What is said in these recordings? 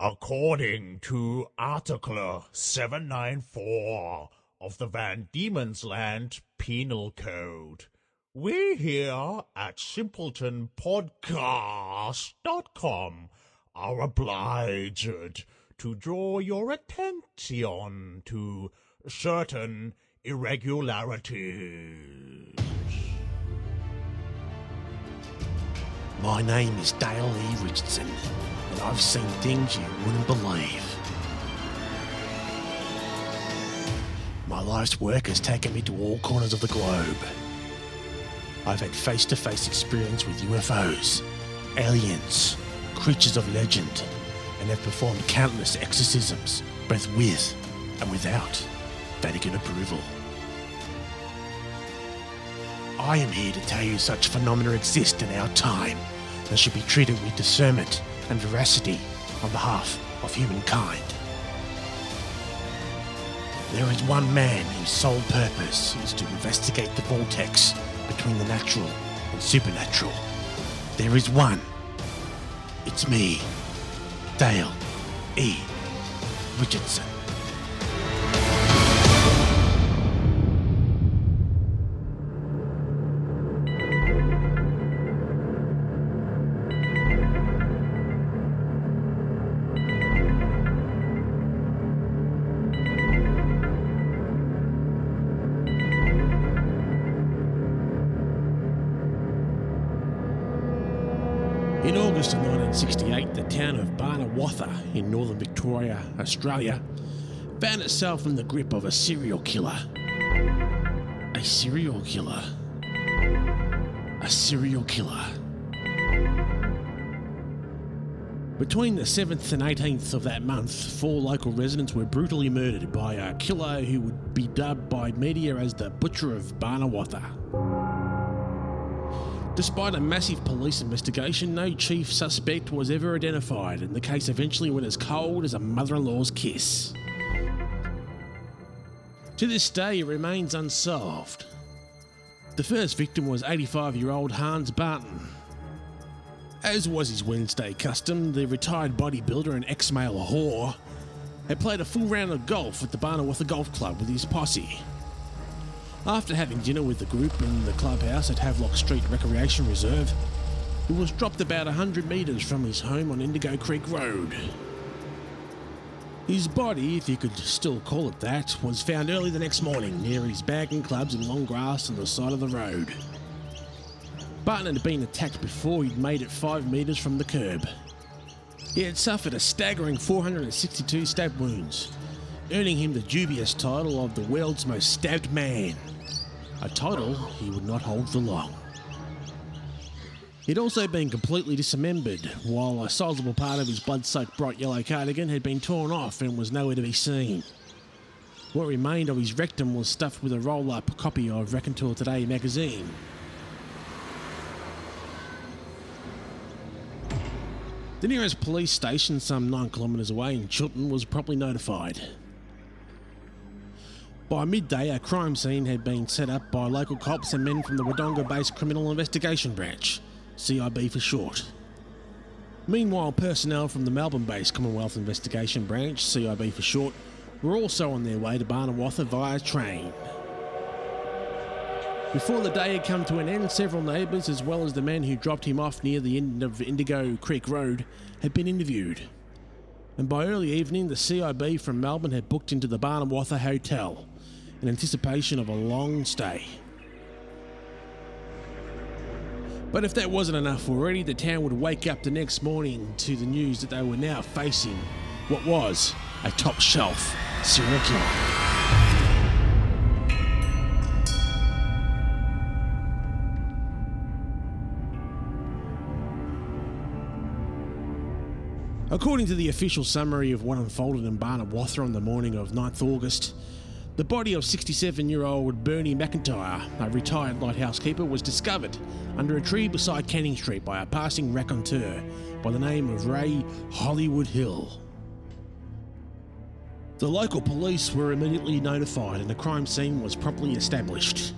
According to Article 794 of the Van Diemen's Land Penal Code, we here at simpletonpodcast.com are obliged to draw your attention to certain irregularities. My name is Dale E. Richardson, and I've seen things you wouldn't believe. My life's work has taken me to all corners of the globe. I've had face to face experience with UFOs, aliens, creatures of legend, and have performed countless exorcisms, both with and without Vatican approval. I am here to tell you such phenomena exist in our time and should be treated with discernment and veracity on behalf of humankind. There is one man whose sole purpose is to investigate the vortex between the natural and supernatural. There is one. It's me, Dale E. Richardson. In northern Victoria, Australia, found itself in the grip of a serial killer. A serial killer. A serial killer. Between the 7th and 18th of that month, four local residents were brutally murdered by a killer who would be dubbed by media as the Butcher of Barnawartha. Despite a massive police investigation, no chief suspect was ever identified, and the case eventually went as cold as a mother in law's kiss. To this day, it remains unsolved. The first victim was 85 year old Hans Barton. As was his Wednesday custom, the retired bodybuilder and ex male whore had played a full round of golf at the Barnawartha Golf Club with his posse. After having dinner with the group in the clubhouse at Havelock Street Recreation Reserve, he was dropped about 100 metres from his home on Indigo Creek Road. His body, if you could still call it that, was found early the next morning near his bag and clubs in long grass on the side of the road. Barton had been attacked before he'd made it 5 metres from the curb. He had suffered a staggering 462 stab wounds, earning him the dubious title of the world's most stabbed man a title he would not hold for long. He'd also been completely dismembered, while a sizable part of his blood soaked bright yellow cardigan had been torn off and was nowhere to be seen. What remained of his rectum was stuffed with a roll up copy of Raconteur Today magazine. The nearest police station, some nine kilometres away in Chiltern, was promptly notified. By midday, a crime scene had been set up by local cops and men from the Wodonga based Criminal Investigation Branch, CIB for short. Meanwhile, personnel from the Melbourne based Commonwealth Investigation Branch, CIB for short, were also on their way to Barnawartha via train. Before the day had come to an end, several neighbours, as well as the man who dropped him off near the end of Indigo Creek Road, had been interviewed. And by early evening, the CIB from Melbourne had booked into the Barnawartha Hotel in anticipation of a long stay. But if that wasn't enough already, the town would wake up the next morning to the news that they were now facing what was a top shelf serial killer. According to the official summary of what unfolded in Barnawartha on the morning of 9th August, the body of 67 year old Bernie McIntyre, a retired lighthouse keeper, was discovered under a tree beside Canning Street by a passing raconteur by the name of Ray Hollywood Hill. The local police were immediately notified and the crime scene was promptly established.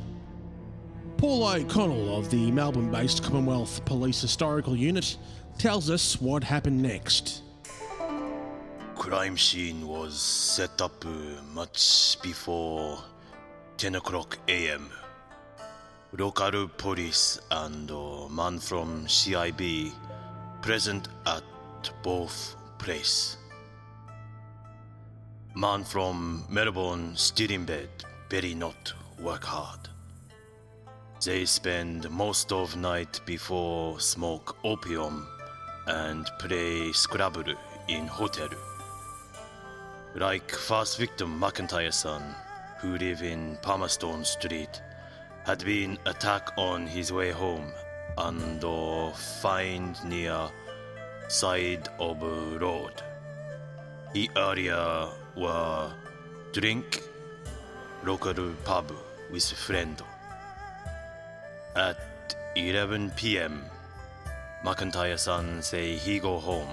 Paul O'Connell of the Melbourne based Commonwealth Police Historical Unit tells us what happened next. Crime scene was set up uh, much before 10 o'clock a.m. Local police and a man from CIB present at both place. Man from Melbourne still in bed, very not work hard. They spend most of night before smoke opium and play Scrabble in hotel. Like first victim McIntyre son, who live in Palmerston Street, had been attacked on his way home and uh, find near side of road. He earlier were drink local pub with friend. At 11 p.m., McIntyre son say he go home.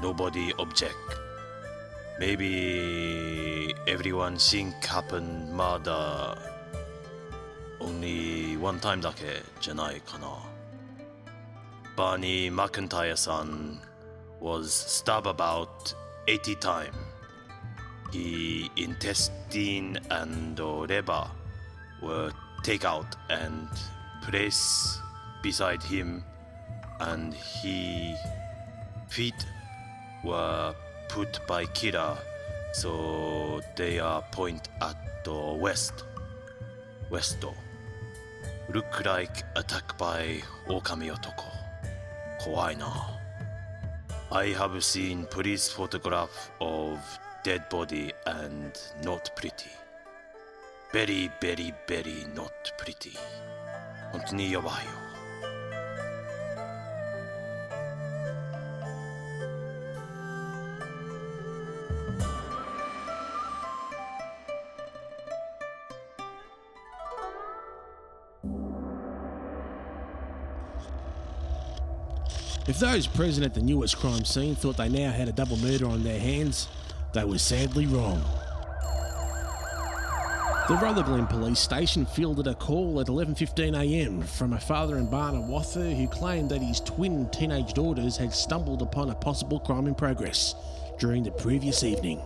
Nobody object. Maybe everyone think happened murder only one time だけじゃないかな。Barney McIntyre son was stabbed about 80 times. His intestine and liver were taken out and placed beside him, and his feet were put by killer, so they are point at the west. West. Look like attack by 狼男。怖いな。I have seen police photograph of dead body and not pretty. Very, very, very not pretty. 本当にやばいよ。 If those present at the newest crime scene thought they now had a double murder on their hands, they were sadly wrong. The Rutherglen police station fielded a call at 11.15am from a father in Barnawartha who claimed that his twin teenage daughters had stumbled upon a possible crime in progress during the previous evening.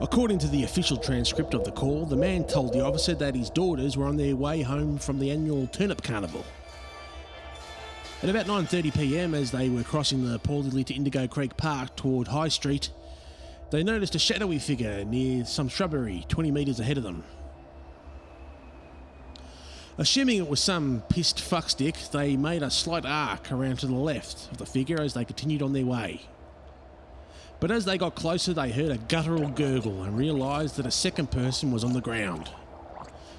According to the official transcript of the call, the man told the officer that his daughters were on their way home from the annual turnip carnival. At about 9.30pm, as they were crossing the poorly to Indigo Creek Park toward High Street, they noticed a shadowy figure near some shrubbery 20 metres ahead of them. Assuming it was some pissed fuckstick, they made a slight arc around to the left of the figure as they continued on their way. But as they got closer, they heard a guttural gurgle and realised that a second person was on the ground.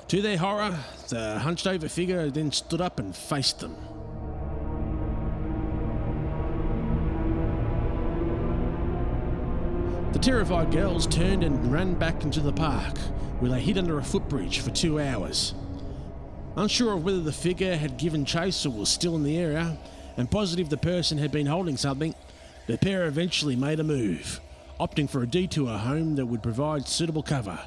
To their horror, the hunched over figure then stood up and faced them. The terrified girls turned and ran back into the park, where they hid under a footbridge for two hours. Unsure of whether the figure had given chase or was still in the area, and positive the person had been holding something, the pair eventually made a move, opting for a detour home that would provide suitable cover.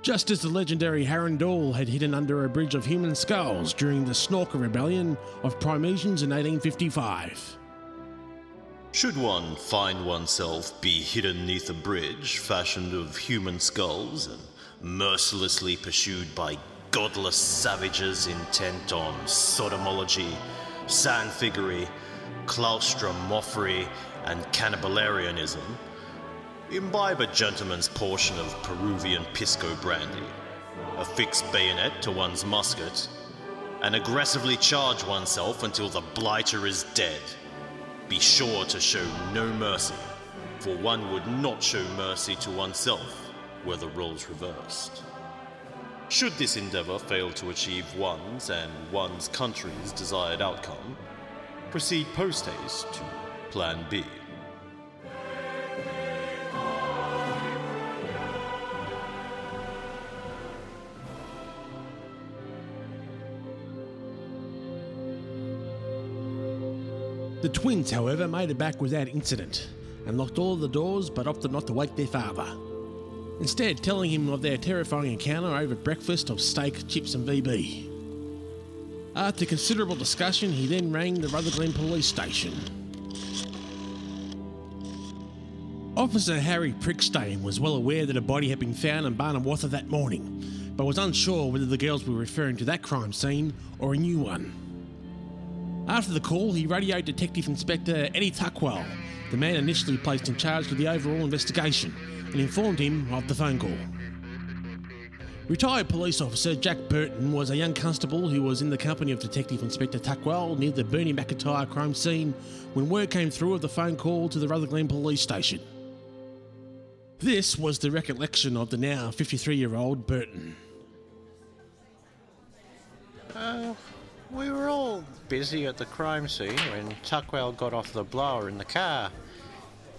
Just as the legendary Harrendall had hidden under a bridge of human skulls during the Snorker Rebellion of Primesians in 1855. Should one find oneself be hidden neath a bridge fashioned of human skulls and mercilessly pursued by godless savages intent on sodomology, sandfiggery, claustromorphery, and cannibalarianism, imbibe a gentleman's portion of Peruvian pisco brandy, a fixed bayonet to one's musket, and aggressively charge oneself until the blighter is dead. Be sure to show no mercy, for one would not show mercy to oneself were the roles reversed. Should this endeavor fail to achieve one's and one's country's desired outcome, proceed post haste to Plan B. The twins, however, made it back without incident and locked all the doors but opted not to wake their father. Instead, telling him of their terrifying encounter over breakfast of steak, chips, and VB. After considerable discussion, he then rang the Rutherglen police station. Officer Harry Prickstein was well aware that a body had been found in Barnawartha that morning, but was unsure whether the girls were referring to that crime scene or a new one. After the call, he radioed Detective Inspector Eddie Tuckwell, the man initially placed in charge of the overall investigation, and informed him of the phone call. Retired police officer Jack Burton was a young constable who was in the company of Detective Inspector Tuckwell near the Bernie McIntyre crime scene when word came through of the phone call to the Rutherglen police station. This was the recollection of the now 53 year old Burton. Uh, we were all busy at the crime scene when Tuckwell got off the blower in the car.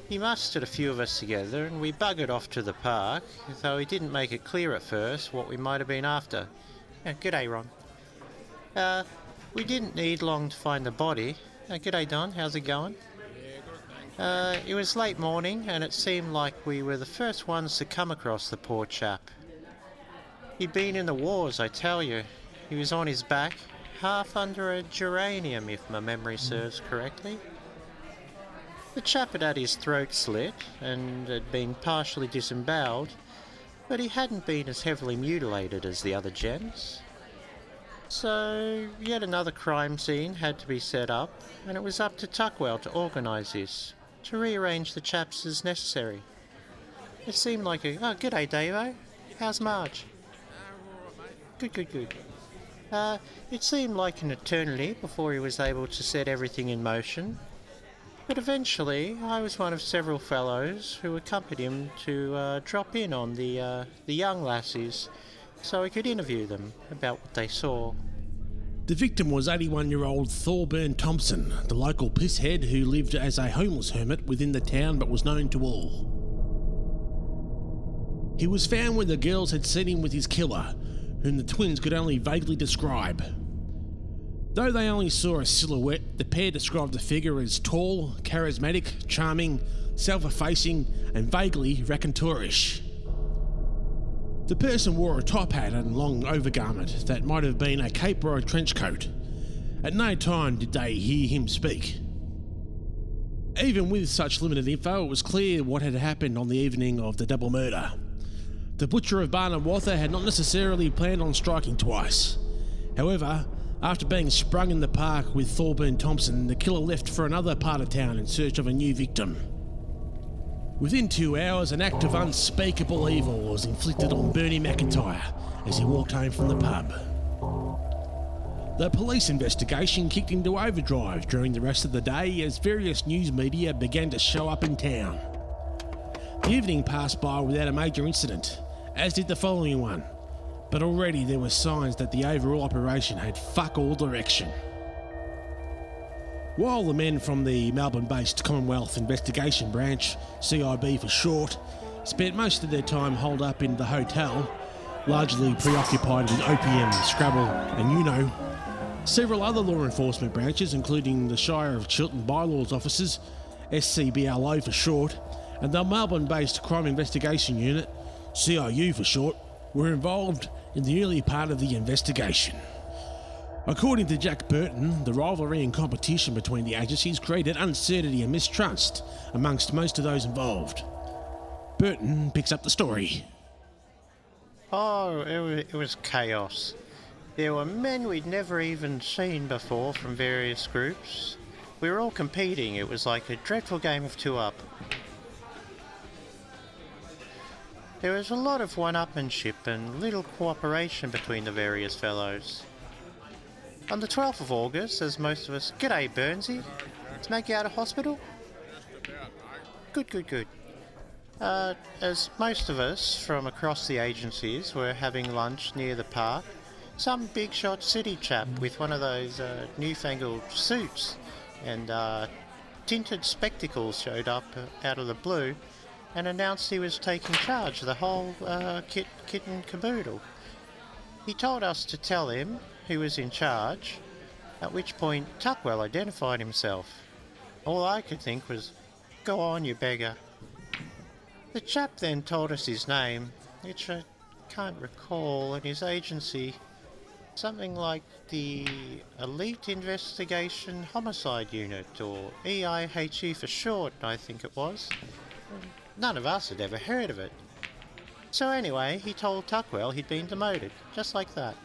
He mustered a few of us together and we buggered off to the park, though he didn't make it clear at first what we might have been after. Yeah, day, Ron. Uh, we didn't need long to find the body. Uh, day, Don. How's it going? Uh, it was late morning and it seemed like we were the first ones to come across the poor chap. He'd been in the wars, I tell you. He was on his back, half under a geranium, if my memory hmm. serves correctly. The chap had had his throat slit and had been partially disemboweled, but he hadn't been as heavily mutilated as the other gents. So, yet another crime scene had to be set up, and it was up to Tuckwell to organise this, to rearrange the chaps as necessary. It seemed like a. Oh, good day, Davo. How's Marge? Good, good, good. Uh, it seemed like an eternity before he was able to set everything in motion, but eventually, I was one of several fellows who accompanied him to uh, drop in on the uh, the young lassies, so I could interview them about what they saw. The victim was 81 year old Thorburn Thompson, the local pisshead who lived as a homeless hermit within the town but was known to all. He was found when the girls had seen him with his killer, whom the twins could only vaguely describe. Though they only saw a silhouette, the pair described the figure as tall, charismatic, charming, self effacing, and vaguely raconteurish. The person wore a top hat and long overgarment that might have been a cape or a trench coat. At no time did they hear him speak. Even with such limited info, it was clear what had happened on the evening of the double murder. The butcher of Barnawartha had not necessarily planned on striking twice. However, after being sprung in the park with Thorburn Thompson, the killer left for another part of town in search of a new victim. Within two hours, an act of unspeakable evil was inflicted on Bernie McIntyre as he walked home from the pub. The police investigation kicked into overdrive during the rest of the day as various news media began to show up in town. The evening passed by without a major incident, as did the following one, but already there were signs that the overall operation had fuck all direction. While the men from the Melbourne based Commonwealth Investigation Branch, CIB for short, spent most of their time holed up in the hotel, largely preoccupied with opium, Scrabble, and you know, several other law enforcement branches, including the Shire of Chiltern Bylaws Officers, SCBLO for short, and the Melbourne based Crime Investigation Unit, CIU for short, were involved in the early part of the investigation. According to Jack Burton, the rivalry and competition between the agencies created uncertainty and mistrust amongst most of those involved. Burton picks up the story. Oh, it was, chaos. There were men we'd never even seen before from various groups. We were all competing. It was like a dreadful game of two up. There was a lot of one upmanship and little cooperation between the various fellows. On the 12th of August, as most of us. G'day, Burnsy. make you out of hospital? Good, good, good. Uh, as most of us from across the agencies were having lunch near the park, some big shot city chap with one of those uh, newfangled suits and uh, tinted spectacles showed up out of the blue and announced he was taking charge of the whole uh, kit, kit and caboodle. He told us to tell him who was in charge, at which point Tuckwell identified himself. All I could think was, Go on, you beggar. The chap then told us his name, which I can't recall, and his agency. Something like the Elite Investigation Homicide Unit, or EIHE for short, I think it was. None of us had ever heard of it. So anyway, he told Tuckwell he'd been demoted, just like that.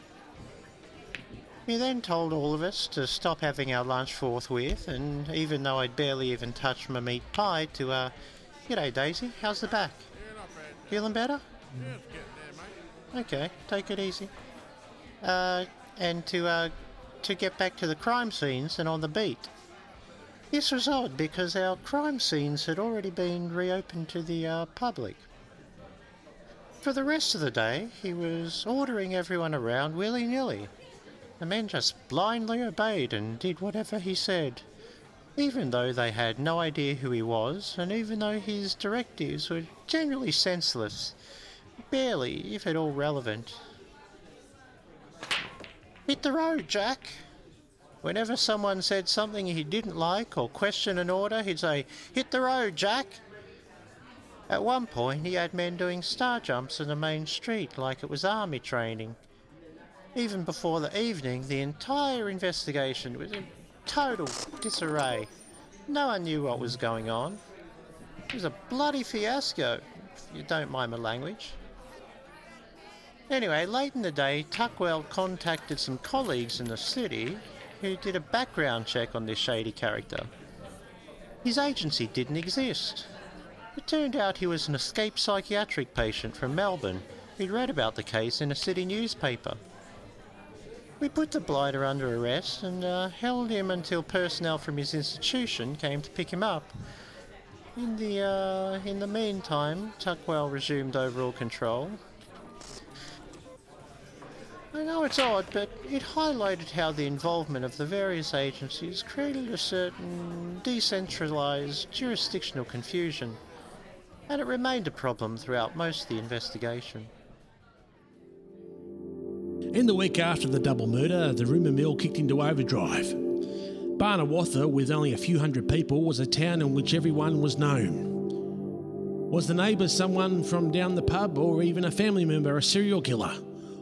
He then told all of us to stop having our lunch forthwith, and even though I'd barely even touched my meat pie, to, uh, G'day Daisy, how's the back? Feeling better? Okay, take it easy. Uh, and to, uh, to get back to the crime scenes and on the beat. This was odd because our crime scenes had already been reopened to the uh, public. For the rest of the day, he was ordering everyone around willy nilly. The men just blindly obeyed and did whatever he said, even though they had no idea who he was, and even though his directives were generally senseless, barely, if at all, relevant. Hit the road, Jack. Whenever someone said something he didn't like or questioned an order, he'd say, Hit the road, Jack. At one point, he had men doing star jumps in the main street like it was army training. Even before the evening, the entire investigation was in total disarray. No one knew what was going on. It was a bloody fiasco, if you don't mind my language. Anyway, late in the day, Tuckwell contacted some colleagues in the city who did a background check on this shady character. His agency didn't exist. It turned out he was an escaped psychiatric patient from Melbourne who'd read about the case in a city newspaper. We put the blighter under arrest and uh, held him until personnel from his institution came to pick him up. In the uh, in the meantime, Tuckwell resumed overall control. I know it's odd, but it highlighted how the involvement of the various agencies created a certain decentralized jurisdictional confusion, and it remained a problem throughout most of the investigation. In the week after the double murder, the rumour mill kicked into overdrive. Barnawartha, with only a few hundred people, was a town in which everyone was known. Was the neighbour someone from down the pub, or even a family member a serial killer?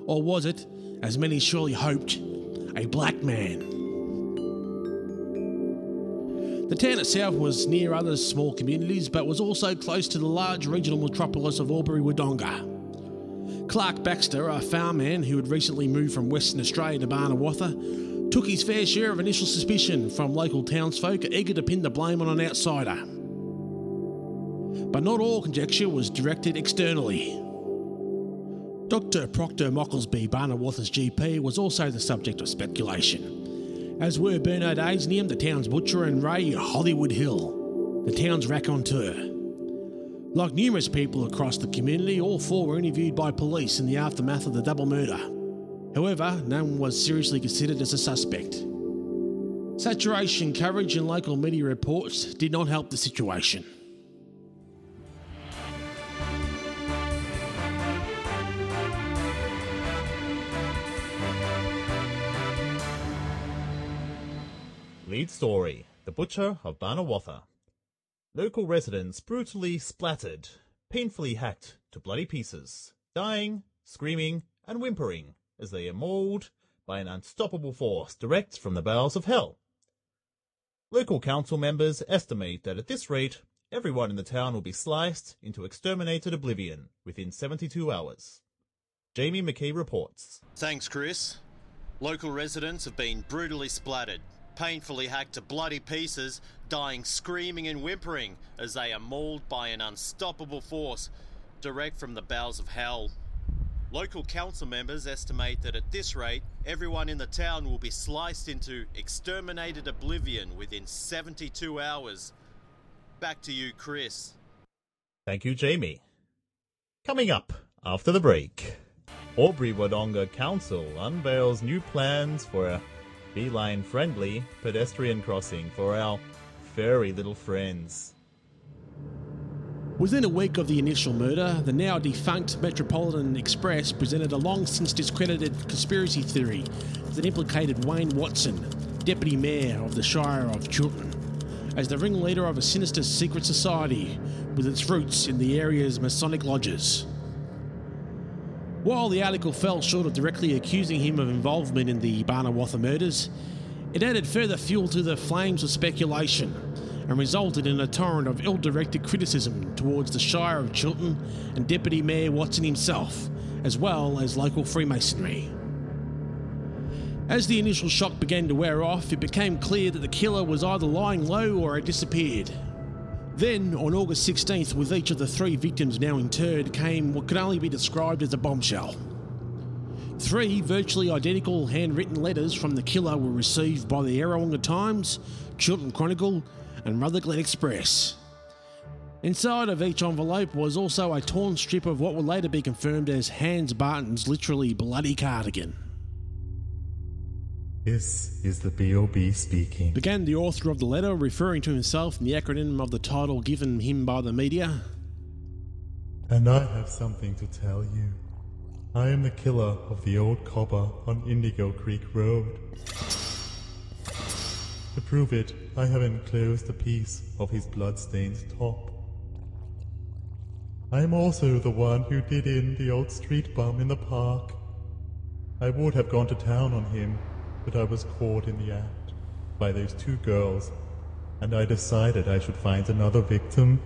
Or was it, as many surely hoped, a black man? The town itself was near other small communities, but was also close to the large regional metropolis of Albury Wodonga. Clark Baxter, a farmman who had recently moved from Western Australia to Barnawartha, took his fair share of initial suspicion from local townsfolk eager to pin the blame on an outsider. But not all conjecture was directed externally. Dr. Proctor Mocklesby, Barnawartha's GP, was also the subject of speculation, as were Bernard Aisnium, the town's butcher, and Ray Hollywood Hill, the town's raconteur. Like numerous people across the community, all four were interviewed by police in the aftermath of the double murder. However, none was seriously considered as a suspect. Saturation coverage and local media reports did not help the situation. Lead story The Butcher of Barnawartha. Local residents brutally splattered, painfully hacked to bloody pieces, dying, screaming, and whimpering as they are mauled by an unstoppable force direct from the bowels of hell. Local council members estimate that at this rate, everyone in the town will be sliced into exterminated oblivion within 72 hours. Jamie McKee reports. Thanks, Chris. Local residents have been brutally splattered, painfully hacked to bloody pieces, dying screaming and whimpering as they are mauled by an unstoppable force direct from the bowels of hell. Local council members estimate that at this rate, everyone in the town will be sliced into exterminated oblivion within 72 hours. Back to you, Chris. Thank you, Jamie. Coming up after the break, Albury Wodonga Council unveils new plans for a beeline friendly pedestrian crossing for our furry little friends. Within a week of the initial murder, the now defunct Metropolitan Express presented a long since discredited conspiracy theory that implicated Wayne Watson, Deputy Mayor of the Shire of Chiltern, as the ringleader of a sinister secret society with its roots in the area's Masonic lodges. While the article fell short of directly accusing him of involvement in the Barnawartha murders, it added further fuel to the flames of speculation and resulted in a torrent of ill directed criticism towards the Shire of Chiltern and Deputy Mayor Watson himself, as well as local Freemasonry. As the initial shock began to wear off, it became clear that the killer was either lying low or had disappeared. Then, on August 16th, with each of the three victims now interred, came what could only be described as a bombshell. Three virtually identical handwritten letters from the killer were received by the Yarrawonga Times, Chiltern Chronicle, and Rutherglen Express. Inside of each envelope was also a torn strip of what would later be confirmed as Hans Barton's literally bloody cardigan. This is the B.O.B. speaking. Began the author of the letter, referring to himself in the acronym of the title given him by the media. And I have something to tell you. I am the killer of the old copper on Indigo Creek Road. To prove it, I have enclosed a piece of his blood-stained top. I am also the one who did in the old street bum in the park. I would have gone to town on him, but I was caught in the act by those two girls, and I decided I should find another victim.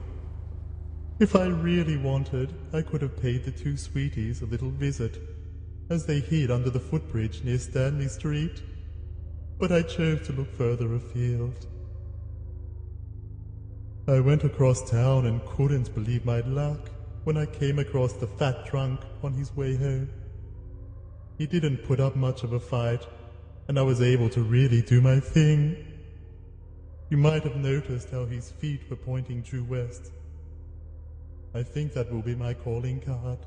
If I really wanted, I could have paid the two sweeties a little visit, as they hid under the footbridge near Stanley Street. But I chose to look further afield. I went across town and couldn't believe my luck when I came across the fat drunk on his way home. He didn't put up much of a fight, and I was able to really do my thing. You might have noticed how his feet were pointing due west. I think that will be my calling card.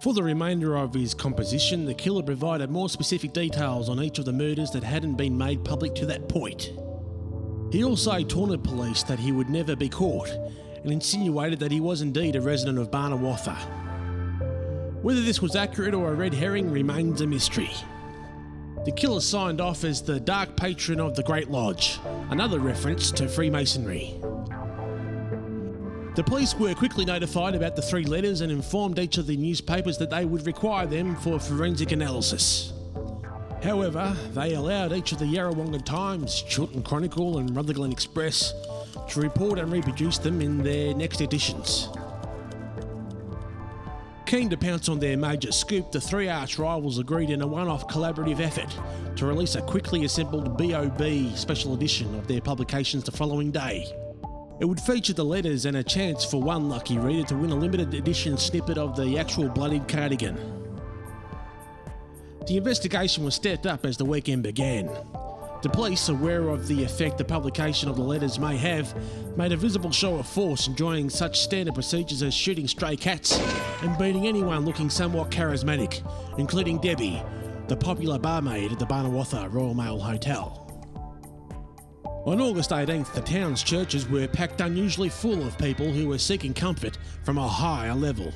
For the remainder of his composition, the killer provided more specific details on each of the murders that hadn't been made public to that point. He also taunted police that he would never be caught and insinuated that he was indeed a resident of Barnawartha. Whether this was accurate or a red herring remains a mystery. The killer signed off as the Dark Patron of the Great Lodge, another reference to Freemasonry. The police were quickly notified about the three letters and informed each of the newspapers that they would require them for forensic analysis. However, they allowed each of the Yarrawonga Times, Chiltern Chronicle, and Rutherglen Express to report and reproduce them in their next editions. Keen to pounce on their major scoop, the three arch rivals agreed in a one off collaborative effort to release a quickly assembled BOB special edition of their publications the following day. It would feature the letters and a chance for one lucky reader to win a limited edition snippet of the actual bloodied cardigan. The investigation was stepped up as the weekend began. The police, aware of the effect the publication of the letters may have, made a visible show of force, enjoying such standard procedures as shooting stray cats and beating anyone looking somewhat charismatic, including Debbie, the popular barmaid at the Barnawartha Royal Mail Hotel. On August 18th, the town's churches were packed unusually full of people who were seeking comfort from a higher level.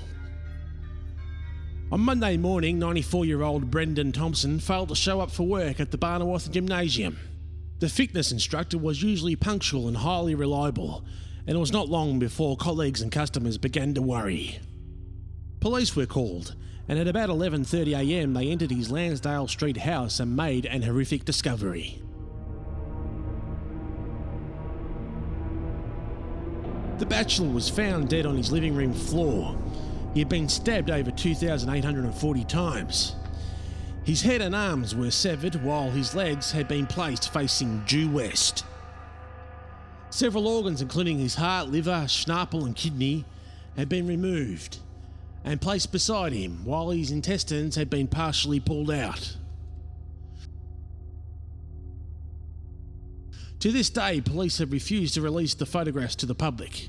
On Monday morning, 94 year old Brendan Thompson failed to show up for work at the Barnawartha Gymnasium. The fitness instructor was usually punctual and highly reliable, and it was not long before colleagues and customers began to worry. Police were called, and at about 11.30am they entered his Lansdale Street house and made an horrific discovery. The bachelor was found dead on his living room floor, he had been stabbed over 2,840 times. His head and arms were severed while his legs had been placed facing due west. Several organs, including his heart, liver, schnapple, and kidney, had been removed and placed beside him while his intestines had been partially pulled out. To this day, police have refused to release the photographs to the public.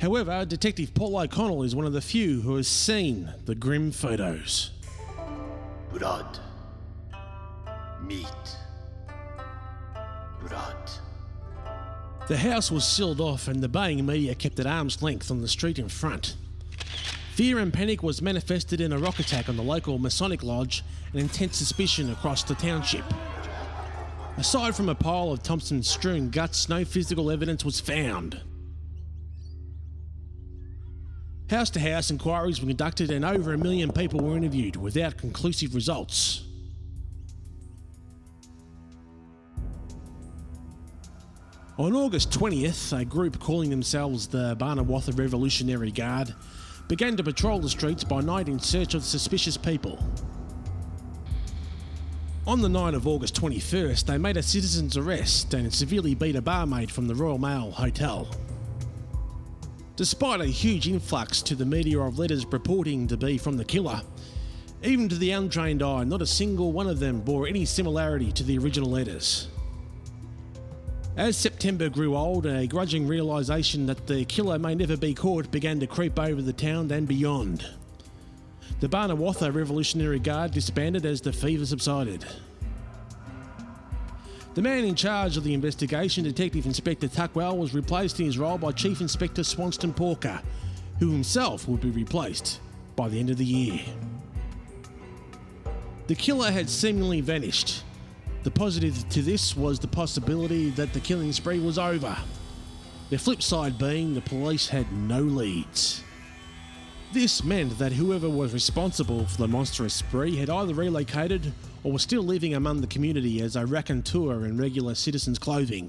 However, Detective Paul O'Connell is one of the few who has seen the grim photos. Blood. Meat. Blood. The house was sealed off and the baying media kept at arm's length on the street in front. Fear and panic was manifested in a rock attack on the local Masonic Lodge and intense suspicion across the township. Aside from a pile of Thompson's strewn guts, no physical evidence was found. House to house inquiries were conducted and over a million people were interviewed without conclusive results. On August 20th, a group calling themselves the Barnawartha Revolutionary Guard began to patrol the streets by night in search of suspicious people. On the night of August 21st, they made a citizen's arrest and severely beat a barmaid from the Royal Mail Hotel. Despite a huge influx to the media of letters purporting to be from the killer, even to the untrained eye, not a single one of them bore any similarity to the original letters. As September grew old, a grudging realisation that the killer may never be caught began to creep over the town and beyond. The Barnawartha Revolutionary Guard disbanded as the fever subsided. The man in charge of the investigation, Detective Inspector Tuckwell, was replaced in his role by Chief Inspector Swanston Porker, who himself would be replaced by the end of the year. The killer had seemingly vanished, the positive to this was the possibility that the killing spree was over. The flip side being the police had no leads. This meant that whoever was responsible for the monstrous spree had either relocated or was still living among the community as a raconteur in regular citizens' clothing.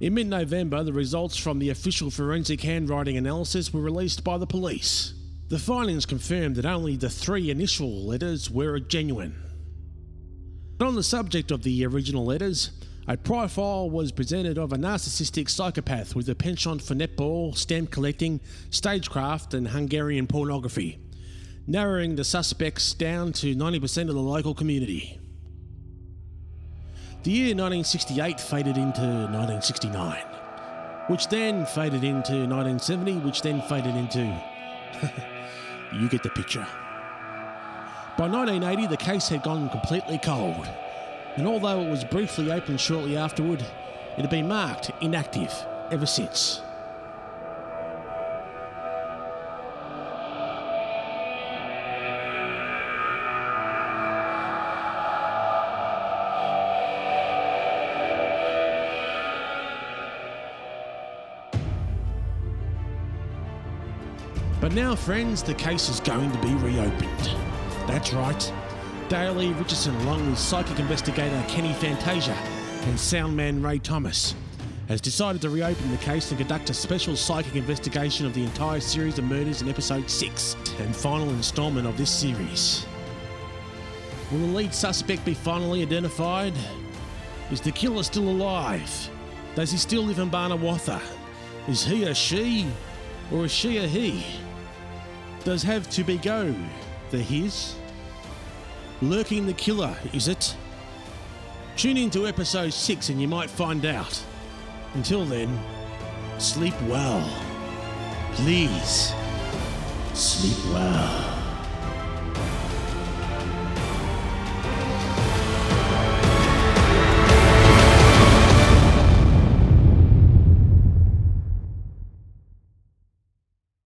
In mid November, the results from the official forensic handwriting analysis were released by the police. The findings confirmed that only the three initial letters were genuine. On the subject of the original letters, a profile was presented of a narcissistic psychopath with a penchant for netball, stamp collecting, stagecraft, and Hungarian pornography, narrowing the suspects down to 90% of the local community. The year 1968 faded into 1969, which then faded into 1970, which then faded into. you get the picture. By 1980, the case had gone completely cold, and although it was briefly opened shortly afterward, it had been marked inactive ever since. But now, friends, the case is going to be reopened. That's right. Daley Richardson, along with psychic investigator Kenny Fantasia and soundman Ray Thomas, has decided to reopen the case and conduct a special psychic investigation of the entire series of murders in episode 6 and final instalment of this series. Will the lead suspect be finally identified? Is the killer still alive? Does he still live in Barnawartha? Is he a she or is she a he? Does have to be go the his? Lurking the killer, is it? Tune in to episode 6 and you might find out. Until then, sleep well. Please, sleep well.